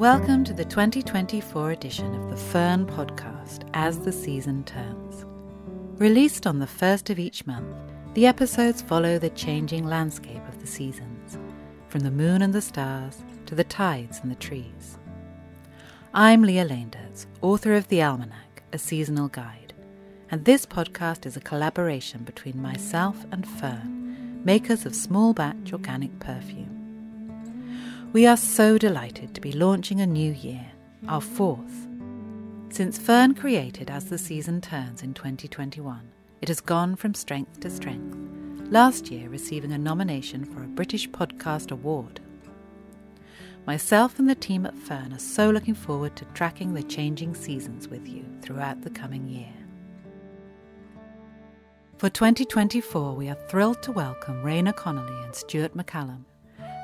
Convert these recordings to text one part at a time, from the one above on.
Welcome to the 2024 edition of the Ffern podcast As the Season Turns. Released on the first of each month, the episodes follow the changing landscape of the seasons, from the moon and the stars to the tides and the trees. I'm Lia Leendertz, author of The Almanac, a seasonal guide, and this podcast is a collaboration between myself and Ffern, makers of small batch organic perfume. We are so delighted to be launching a new year, our fourth. Since Ffern created As the Season Turns in 2021, it has gone from strength to strength, last year receiving a nomination for a British Podcast Award. Myself and the team at Ffern are so looking forward to tracking the changing seasons with you throughout the coming year. For 2024, we are thrilled to welcome Ríoghnach Connolly and Stuart McCallum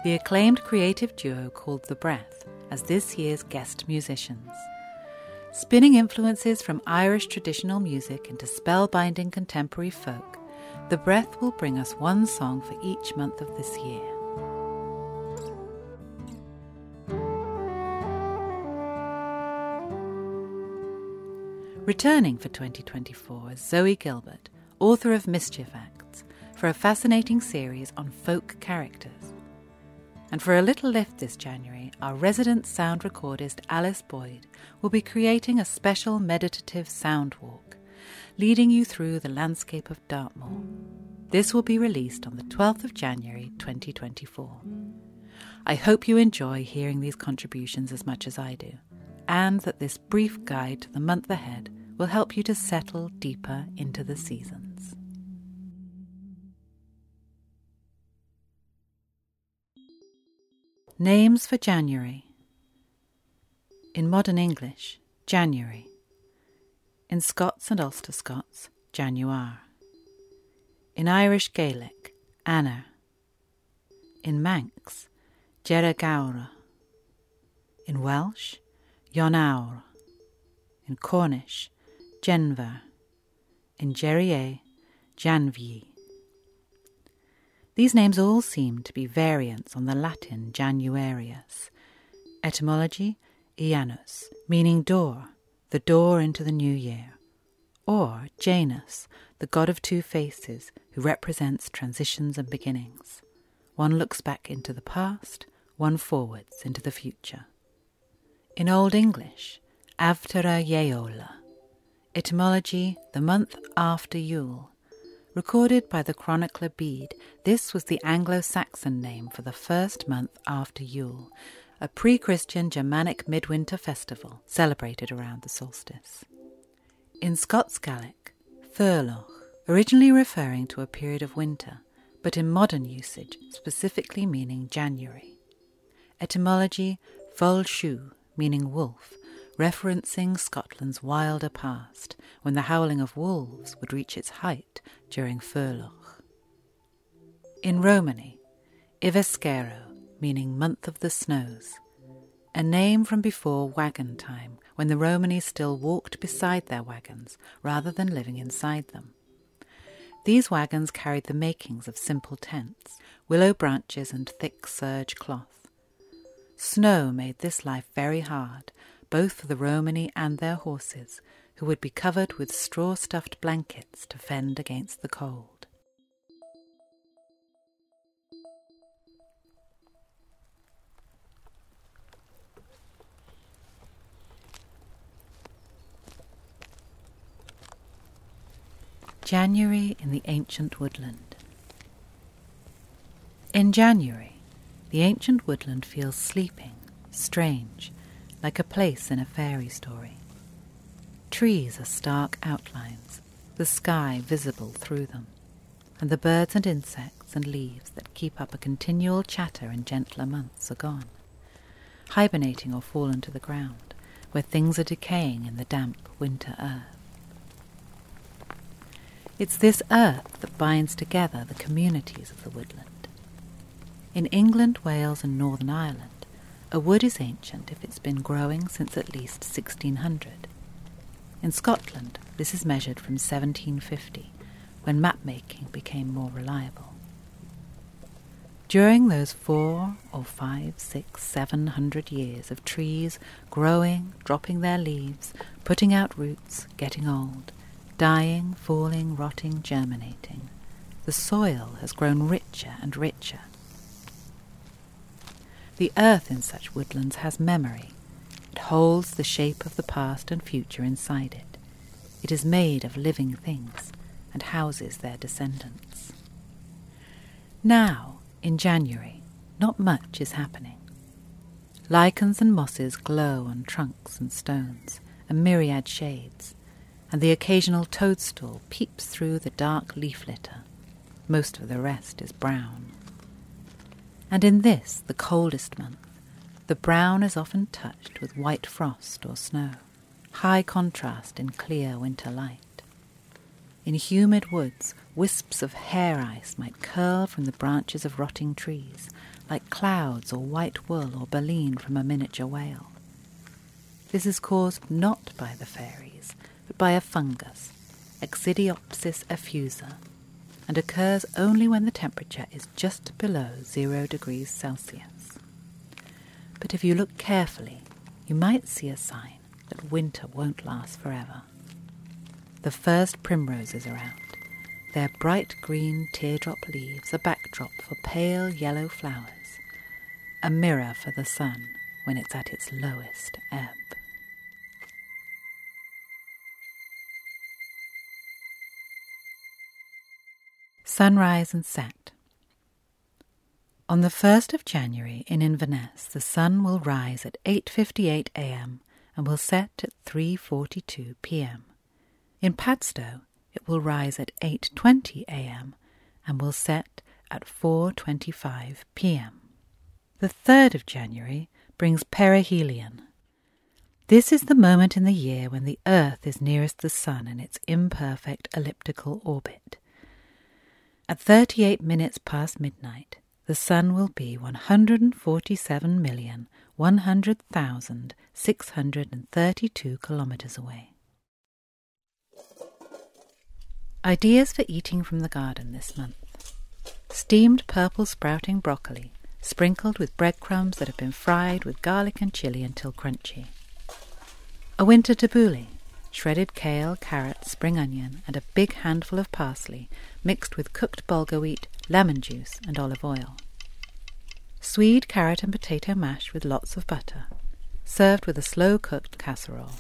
the acclaimed creative duo called The Breath as this year's guest musicians. Spinning influences from Irish traditional music into spellbinding contemporary folk, The Breath will bring us one song for each month of this year. Returning for 2024 is Zoe Gilbert, author of Mischief Acts, for a fascinating series on folk characters. And for a little lift this January, our resident sound recordist Alice Boyd will be creating a special meditative sound walk, leading you through the landscape of Dartmoor. This will be released on the 12th of January 2024. I hope you enjoy hearing these contributions as much as I do, and that this brief guide to the month ahead will help you to settle deeper into the seasons. Names for January. In modern English, January. In Scots and Ulster Scots, Januar. In Irish Gaelic, Anna. In Manx, Geragaura. In Welsh, Ionawr. In Cornish, Genver. In Jèrriais, Janvier. These names all seem to be variants on the Latin Januarius. Etymology Janus, meaning door, the door into the new year. Or Janus, the god of two faces, who represents transitions and beginnings. One looks back into the past, one forwards into the future. In Old English, Avtera Yeola. Etymology the month after Yule, Recorded by the chronicler Bede, this was the Anglo Saxon name for the first month after Yule, a pre Christian Germanic midwinter festival celebrated around the solstice. In Scots Gaelic, Faoilleach, originally referring to a period of winter, but in modern usage specifically meaning January. Etymology Volshu, meaning wolf, referencing Scotland's wilder past, when the howling of wolves would reach its height during Faoilleach. In Romany, Ivescero, meaning month of the snows, a name from before wagon time, when the Romany still walked beside their wagons rather than living inside them. These wagons carried the makings of simple tents, willow branches, and thick serge cloth. Snow made this life very hard, both for the Romany and their horses, who would be covered with straw stuffed blankets to fend against the cold. January in the ancient woodland. In January, the ancient woodland feels sleeping, strange, like a place in a fairy story. Trees are stark outlines, the sky visible through them, and the birds and insects and leaves that keep up a continual chatter in gentler months are gone, hibernating or fallen to the ground, where things are decaying in the damp winter earth. It's this earth that binds together the communities of the woodland. In England, Wales, and Northern Ireland, a wood is ancient if it's been growing since at least 1600. In Scotland, this is measured from 1750, when map making became more reliable. during those four or five, six, seven hundred years of trees growing, dropping their leaves, putting out roots, getting old, dying, falling, rotting, germinating, the soil has grown richer and richer. The earth in such woodlands has memory. It holds the shape of the past and future inside it. It is made of living things and houses their descendants. Now, in January, not much is happening. Lichens and mosses glow on trunks and stones, a myriad shades, and the occasional toadstool peeps through the dark leaf litter most of the rest is brown. And in this, the coldest month, the brown is often touched with white frost or snow, high contrast in clear winter light. In humid woods, wisps of hair ice might curl from the branches of rotting trees, like clouds or white wool or baleen from a miniature whale. This is caused not by the fairies, but by a fungus, Exidiopsis effusa, and occurs only when the temperature is just below zero degrees Celsius. But if you look carefully, you might see a sign that winter won't last forever. The first primroses are out, their bright green teardrop leaves a backdrop for pale yellow flowers, a mirror for the sun when it's at its lowest ebb. Sunrise and Set. On the 1st of January in Inverness, the sun will rise at 8:58 a.m. and will set at 3:42 p.m. In Padstow, it will rise at 8:20 a.m. and will set at 4:25 p.m. The 3rd of January brings perihelion. This is the moment in the year when the earth is nearest the sun in its imperfect elliptical orbit. At 38 minutes past midnight, the sun will be 147,100,632 kilometers away. Ideas for eating from the garden this month. Steamed purple sprouting broccoli, sprinkled with breadcrumbs that have been fried with garlic and chili until crunchy. A winter tabbouleh, shredded kale, carrot, spring onion, and a big handful of parsley mixed with cooked bulgur wheat, lemon juice, and olive oil. Swede carrot and potato mash with lots of butter, served with a slow cooked casserole.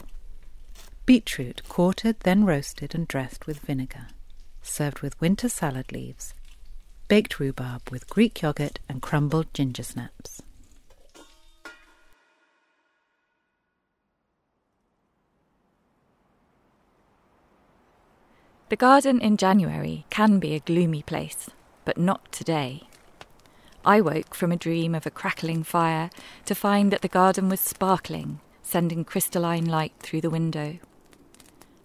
Beetroot quartered, then roasted and dressed with vinegar, served with winter salad leaves. Baked rhubarb with Greek yogurt and crumbled ginger snaps. The garden in January can be a gloomy place, but not today. I woke from a dream of a crackling fire to find that the garden was sparkling, sending crystalline light through the window.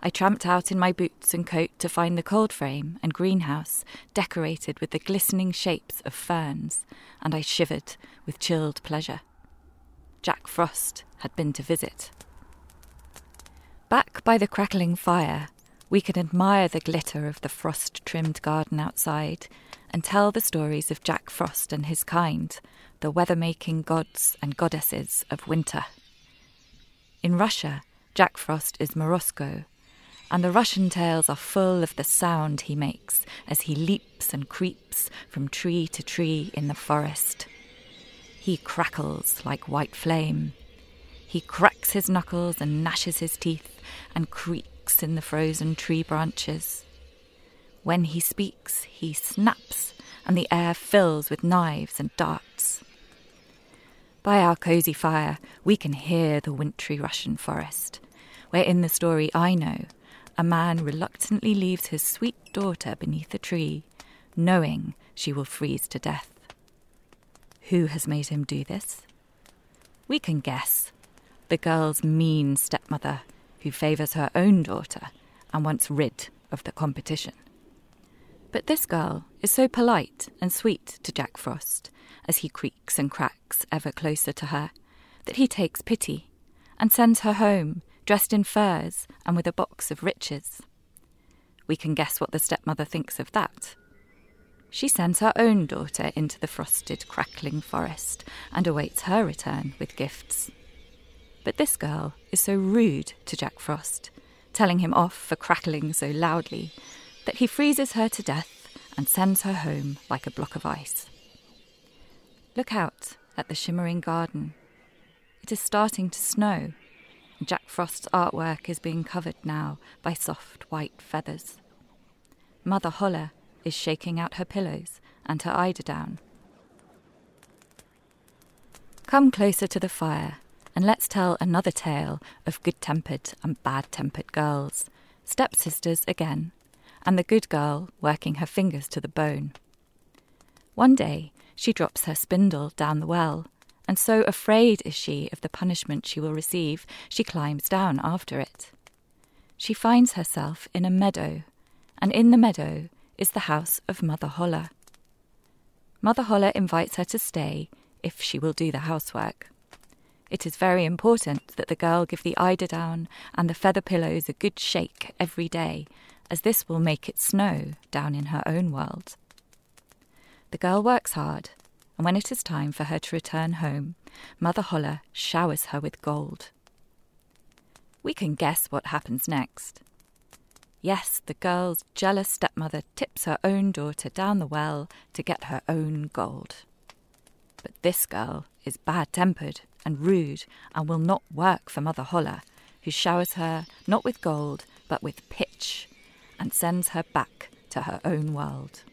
I tramped out in my boots and coat to find the cold frame and greenhouse decorated with the glistening shapes of ferns, and I shivered with chilled pleasure. Jack Frost had been to visit. Back by the crackling fire, we can admire the glitter of the frost trimmed garden outside and tell the stories of Jack Frost and his kind, the weather making gods and goddesses of winter. In Russia, Jack Frost is Morozko, and the Russian tales are full of the sound he makes as he leaps and creeps from tree to tree in the forest. He crackles like white flame. He cracks his knuckles and gnashes his teeth and in the frozen tree branches. When he speaks, he snaps, and the air fills with knives and darts. By our cosy fire, we can hear the wintry Russian forest, where in the story I know, a man reluctantly leaves his sweet daughter beneath a tree, knowing she will freeze to death. Who has made him do this? We can guess. The girl's mean stepmother, who favours her own daughter and wants rid of the competition. But this girl is so polite and sweet to Jack Frost as he creaks and cracks ever closer to her that he takes pity and sends her home dressed in furs and with a box of riches. We can guess what the stepmother thinks of that. She sends her own daughter into the frosted, crackling forest and awaits her return with gifts. But this girl is so rude to Jack Frost, telling him off for crackling so loudly, that he freezes her to death and sends her home like a block of ice. Look out at the shimmering garden. It is starting to snow. Jack Frost's artwork is being covered now by soft white feathers. Mother Holle is shaking out her pillows and her eiderdown. Come closer to the fire and let's tell another tale of good tempered and bad tempered girls, stepsisters again, and the good girl working her fingers to the bone. One day she drops her spindle down the well, and so afraid is she of the punishment she will receive, she climbs down after it. She finds herself in a meadow, and in the meadow is the house of Mother Holle. Mother Holle invites her to stay if she will do the housework. It is very important that the girl give the eiderdown and the feather pillows a good shake every day, as this will make it snow down in her own world. The girl works hard, and when it is time for her to return home, Mother Holle showers her with gold. We can guess what happens next. Yes, the girl's jealous stepmother tips her own daughter down the well to get her own gold. But this girl is bad tempered and rude and will not work for Mother Holle, who showers her not with gold but with pitch and sends her back to her own world.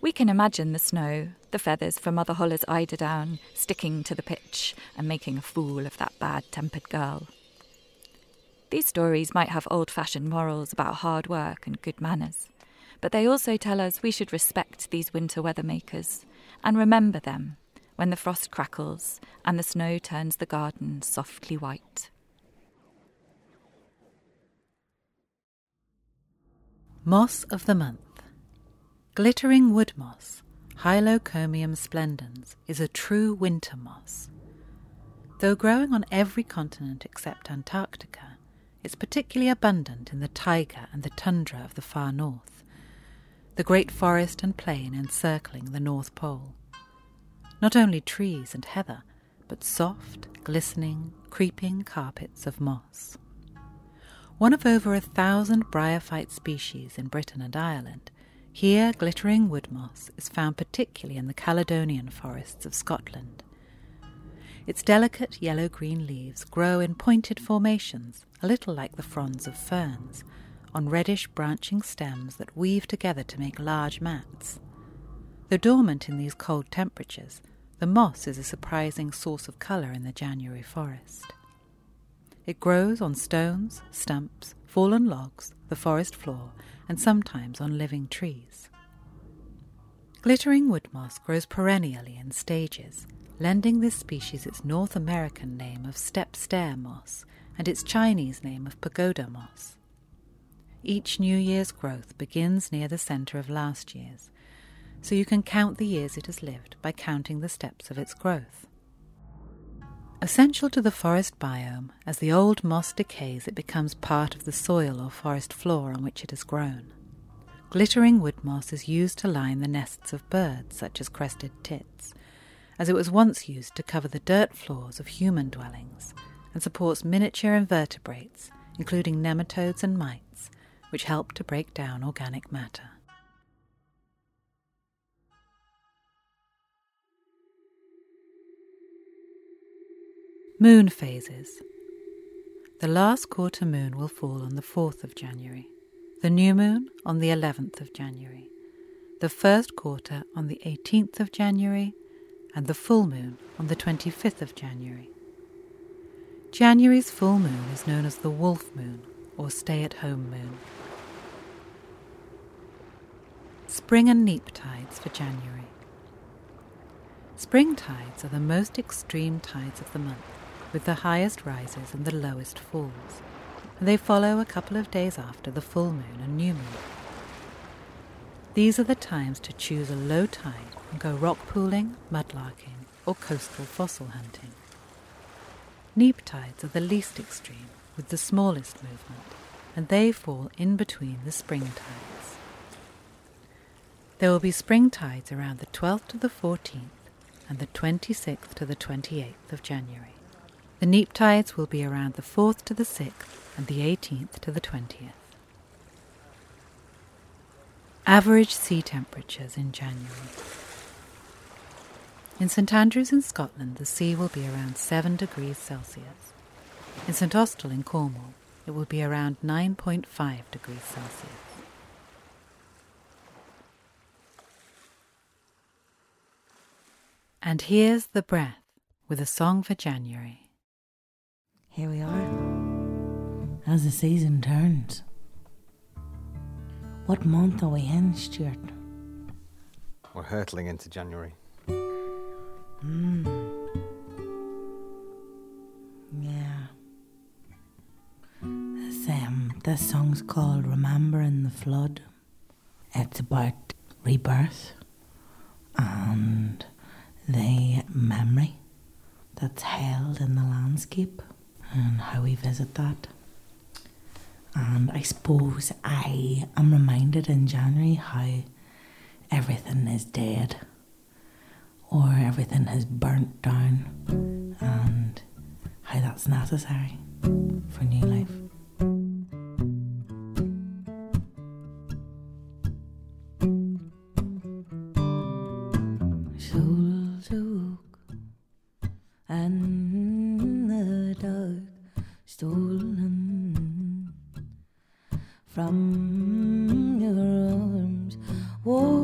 We can imagine the snow, the feathers for Mother Holle's eiderdown sticking to the pitch and making a fool of that bad tempered girl. These stories might have old fashioned morals about hard work and good manners, but they also tell us we should respect these winter weather makers and remember them when the frost crackles and the snow turns the garden softly white. Moss of the Month Glittering wood moss, Hylocomium splendens, is a true winter moss. Though growing on every continent except Antarctica, it's particularly abundant in the taiga and the tundra of the far north, the great forest and plain encircling the North Pole not only trees and heather, but soft, glistening, creeping carpets of moss. One of over a thousand bryophyte species in Britain and Ireland, here glittering wood moss is found particularly in the Caledonian forests of Scotland. Its delicate yellow green leaves grow in pointed formations, a little like the fronds of ferns, on reddish branching stems that weave together to make large mats. Though dormant in these cold temperatures, the moss is a surprising source of colour in the January forest. It grows on stones, stumps, fallen logs, the forest floor, and sometimes on living trees. Glittering wood moss grows perennially in stages, lending this species its North American name of steppe stair moss and its Chinese name of pagoda moss. Each New Year's growth begins near the centre of last year's, so you can count the years it has lived by counting the steps of its growth. Essential to the forest biome, as the old moss decays, it becomes part of the soil or forest floor on which it has grown. Glittering wood moss is used to line the nests of birds, such as crested tits, as it was once used to cover the dirt floors of human dwellings, and supports miniature invertebrates, including nematodes and mites, which help to break down organic matter. Moon phases. The last quarter moon will fall on the 4th of January, the new moon on the 11th of January, the first quarter on the 18th of January, and the full moon on the 25th of January. January's full moon is known as the wolf moon or stay at home moon. Spring and neap tides for January. Spring tides are the most extreme tides of the month with the highest rises and the lowest falls, they follow a couple of days after the full moon and new moon. These are the times to choose a low tide and go rock pooling, mudlarking, or coastal fossil hunting. Neap tides are the least extreme, with the smallest movement, and they fall in between the spring tides. There will be spring tides around the 12th to the 14th and the 26th to the 28th of January. The neap tides will be around the 4th to the 6th and the 18th to the 20th. Average sea temperatures in January. In St Andrews in Scotland, the sea will be around 7 degrees Celsius. In St Austell in Cornwall, it will be around 9.5 degrees Celsius. And here's the breath with a song for January. Here we are. As the season turns. What month are we in, Stuart? We're hurtling into January. Hmm. Yeah. This, um, this song's called Remembering the Flood. It's about rebirth and the memory that's held in the landscape and how we visit that. And I suppose I am reminded in January how everything is dead or everything has burnt down and how that's necessary for new life.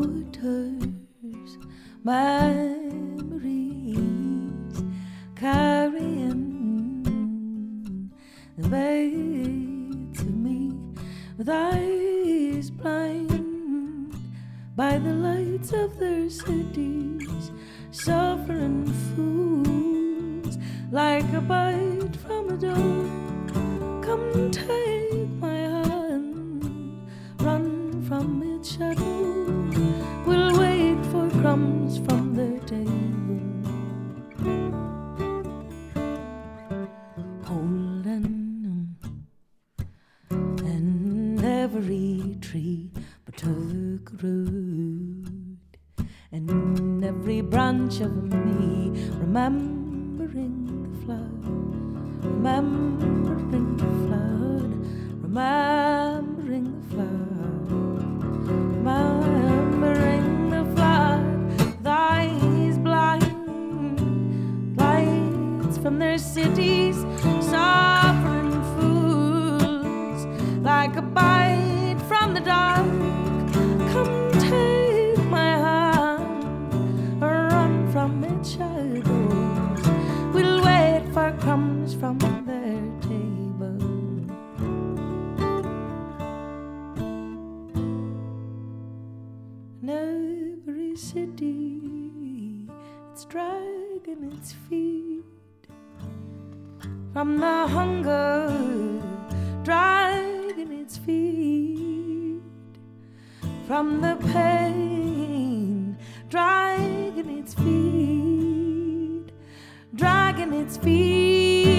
Waters, memories like a bite from the dark. Dragging its feet. From the hunger, dragging its feet. From the pain, dragging its feet, dragging its feet.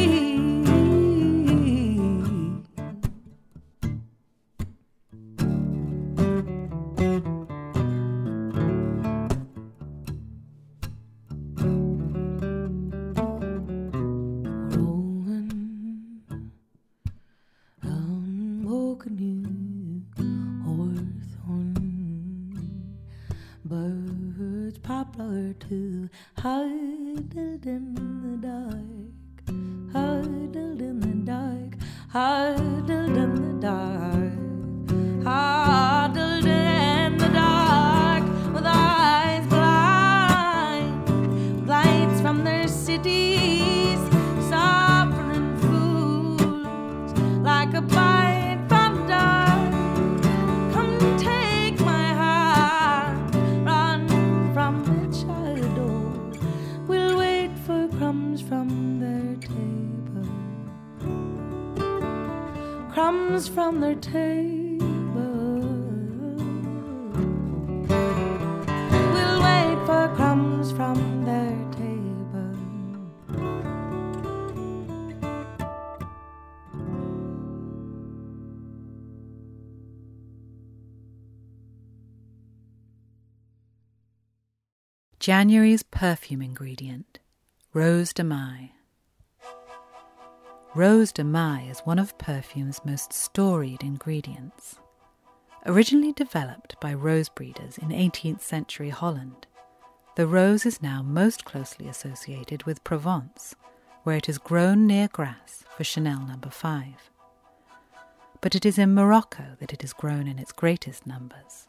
Crumbs from their table. We'll wait for crumbs from their table. January's perfume ingredient, Rose de Mai. Rose de Mai is one of perfume's most storied ingredients. Originally developed by rose breeders in 18th century Holland, the rose is now most closely associated with Provence, where it is grown near Grasse for Chanel No. 5. But it is in Morocco that it is grown in its greatest numbers.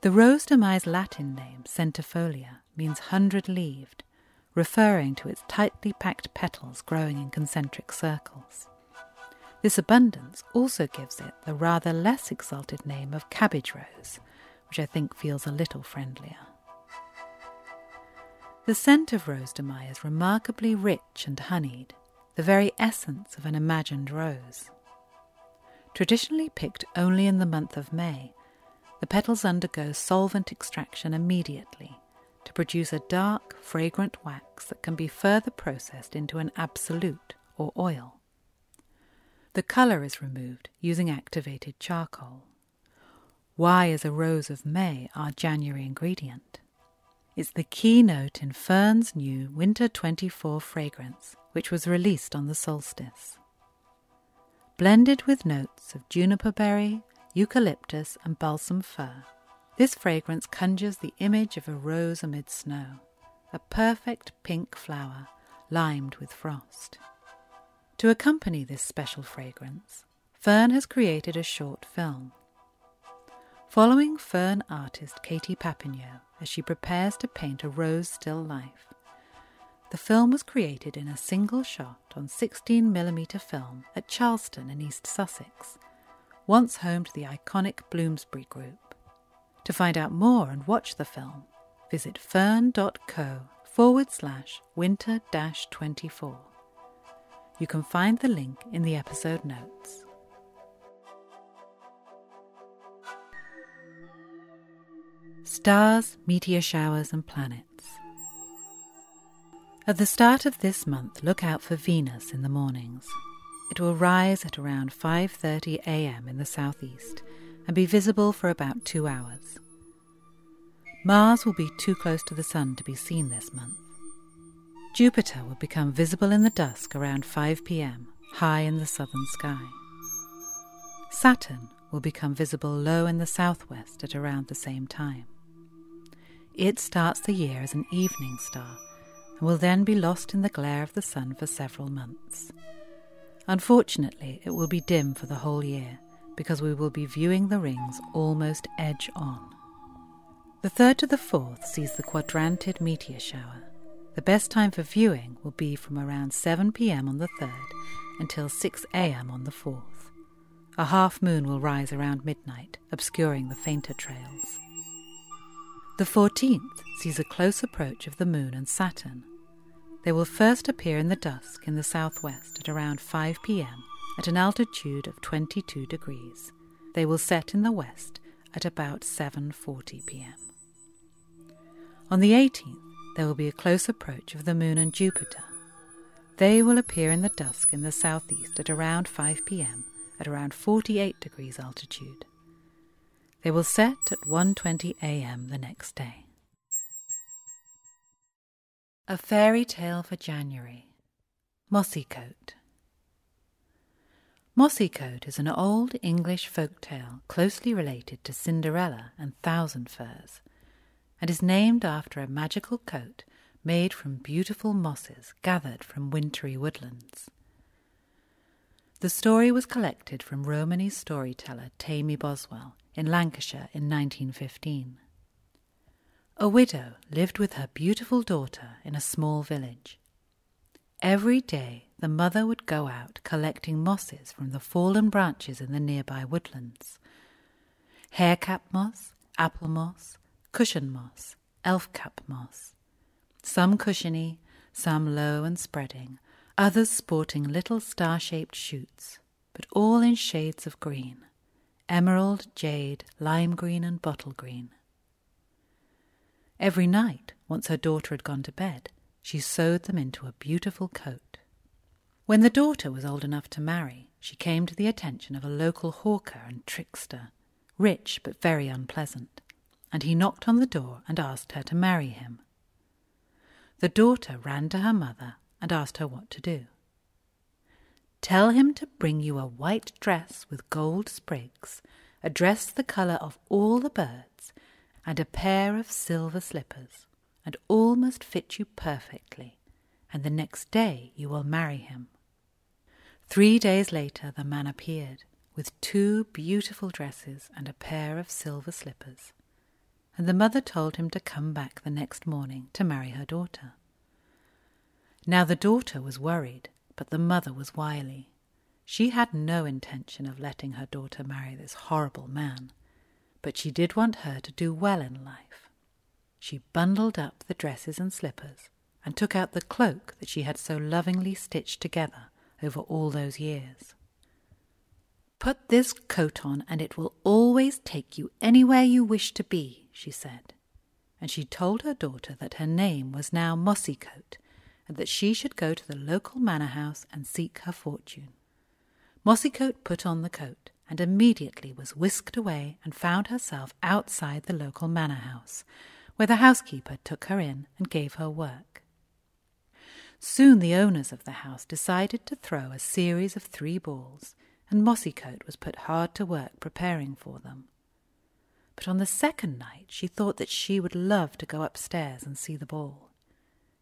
The rose de Mai's Latin name, centifolia, means hundred leaved, referring to its tightly packed petals growing in concentric circles. This abundance also gives it the rather less exalted name of cabbage rose, which I think feels a little friendlier. The scent of rose de Mai is remarkably rich and honeyed, the very essence of an imagined rose. Traditionally picked only in the month of May, the petals undergo solvent extraction immediately to produce a dark, fragrant wax that can be further processed into an absolute or oil. The colour is removed using activated charcoal. Why is a rose of May our January ingredient? It's the keynote in Ffern's new Winter 24 fragrance, which was released on the solstice. Blended with notes of juniper berry, eucalyptus, and balsam fir. This fragrance conjures the image of a rose amid snow, a perfect pink flower limed with frost. To accompany this special fragrance, Ffern has created a short film. Following Ffern artist Katie Papineau as she prepares to paint a rose still life, the film was created in a single shot on 16mm film at Charleston in East Sussex once home to the iconic Bloomsbury Group. To find out more and watch the film, visit ffern.co forward slash winter 24. You can find the link in the episode notes. Stars, meteor showers, and planets. At the start of this month, look out for Venus in the mornings. It will rise at around 5:30 a.m. in the southeast and be visible for about 2 hours. Mars will be too close to the sun to be seen this month. Jupiter will become visible in the dusk around 5 p.m., high in the southern sky. Saturn will become visible low in the southwest at around the same time. It starts the year as an evening star and will then be lost in the glare of the sun for several months. Unfortunately, it will be dim for the whole year because we will be viewing the rings almost edge on. The 3rd to the 4th sees the quadrantid meteor shower. The best time for viewing will be from around 7 pm on the 3rd until 6 am on the 4th. A half moon will rise around midnight, obscuring the fainter trails. The 14th sees a close approach of the moon and Saturn, they will first appear in the dusk in the southwest at around 5 pm at an altitude of 22 degrees. They will set in the west at about 7:40 pm. On the 18th, there will be a close approach of the moon and Jupiter. They will appear in the dusk in the southeast at around 5 pm at around 48 degrees altitude. They will set at 1:20 a.m. the next day. A Fairy Tale for January Mossycoat Coat is an old English folk tale closely related to Cinderella and Thousand Furs, and is named after a magical coat made from beautiful mosses gathered from wintry woodlands. The story was collected from Romany storyteller Taimi Boswell in Lancashire in 1915. A widow lived with her beautiful daughter in a small village. Every day the mother would go out collecting mosses from the fallen branches in the nearby woodlands. Haircap moss, apple moss, cushion moss, elfcap moss. Some cushiony, some low and spreading, others sporting little star shaped shoots, but all in shades of green emerald, jade, lime green, and bottle green. Every night, once her daughter had gone to bed, she sewed them into a beautiful coat. When the daughter was old enough to marry, she came to the attention of a local hawker and trickster, rich but very unpleasant, and he knocked on the door and asked her to marry him. The daughter ran to her mother and asked her what to do. Tell him to bring you a white dress with gold sprigs, a dress the colour of all the birds, and a pair of silver slippers, and all must fit you perfectly, and the next day you will marry him. Three days later the man appeared, with two beautiful dresses and a pair of silver slippers, and the mother told him to come back the next morning to marry her daughter. Now the daughter was worried but the mother was wily. She had no intention of letting her daughter marry this horrible man, but she did want her to do well in life. She bundled up the dresses and slippers and took out the cloak that she had so lovingly stitched together over all those years. Put this coat on, and it will always take you anywhere you wish to be, she said. And she told her daughter that her name was now Mossycoat, and that she should go to the local manor house and seek her fortune. Mossycoat put on the coat and immediately was whisked away and found herself outside the local manor house, where the housekeeper took her in and gave her work. Soon the owners of the house decided to throw a series of three balls, and Mossycoat was put hard to work preparing for them. But on the second night she thought that she would love to go upstairs and see the ball.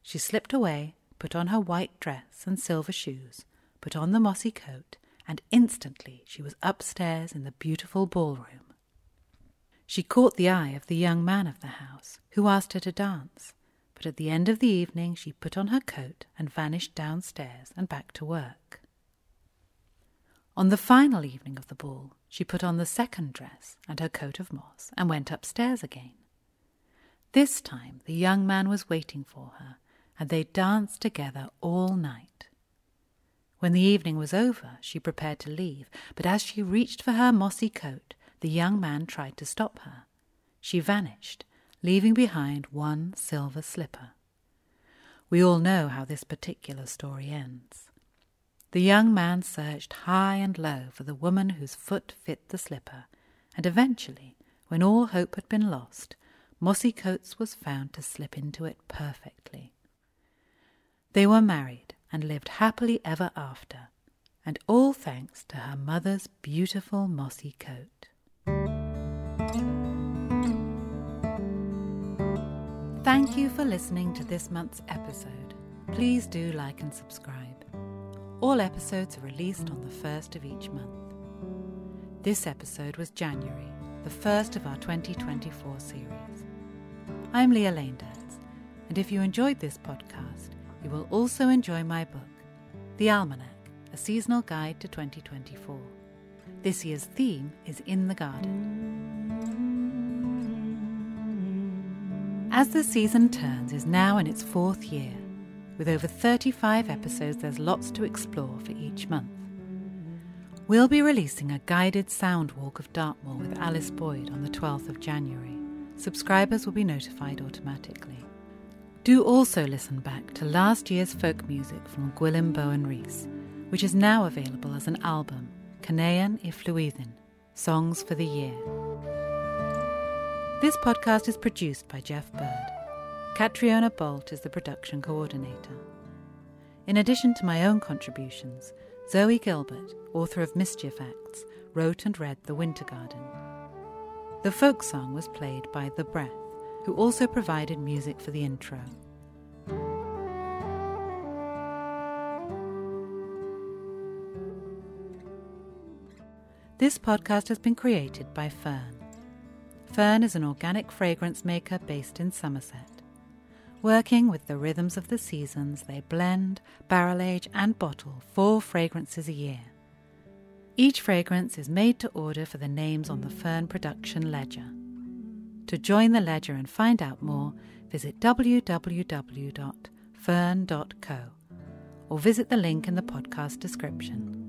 She slipped away, put on her white dress and silver shoes, put on the mossy coat, and instantly she was upstairs in the beautiful ballroom. She caught the eye of the young man of the house, who asked her to dance, but at the end of the evening she put on her coat and vanished downstairs and back to work. On the final evening of the ball, she put on the second dress and her coat of moss and went upstairs again. This time the young man was waiting for her, and they danced together all night. When the evening was over, she prepared to leave, but as she reached for her mossy coat, the young man tried to stop her. She vanished, leaving behind one silver slipper. We all know how this particular story ends. The young man searched high and low for the woman whose foot fit the slipper, and eventually, when all hope had been lost, Mossy Coats was found to slip into it perfectly. They were married and lived happily ever after, and all thanks to her mother's beautiful mossy coat. Thank you for listening to this month's episode. Please do like and subscribe. All episodes are released on the first of each month. This episode was January, the first of our 2024 series. I'm Lia Leendertz, and if you enjoyed this podcast, you will also enjoy my book, The Almanac, a seasonal guide to 2024. This year's theme is In the Garden. As the season turns is now in its fourth year. With over 35 episodes, there's lots to explore for each month. We'll be releasing a guided sound walk of Dartmoor with Alice Boyd on the 12th of January. Subscribers will be notified automatically. Do also listen back to last year's folk music from Gwilym Bowen Rhys, which is now available as an album, Canaan i Flwyddyn, Songs for the Year. This podcast is produced by Geoff Bird. Catriona Bolt is the production coordinator. In addition to my own contributions, Zoe Gilbert, author of Mischief Acts, wrote and read The Winter Garden. The folk song was played by The Breath who also provided music for the intro. This podcast has been created by Ffern. Ffern is an organic fragrance maker based in Somerset. Working with the rhythms of the seasons, they blend, barrel age, and bottle four fragrances a year. Each fragrance is made to order for the names on the Ffern production ledger. To join the ledger and find out more, visit www.ffern.co or visit the link in the podcast description.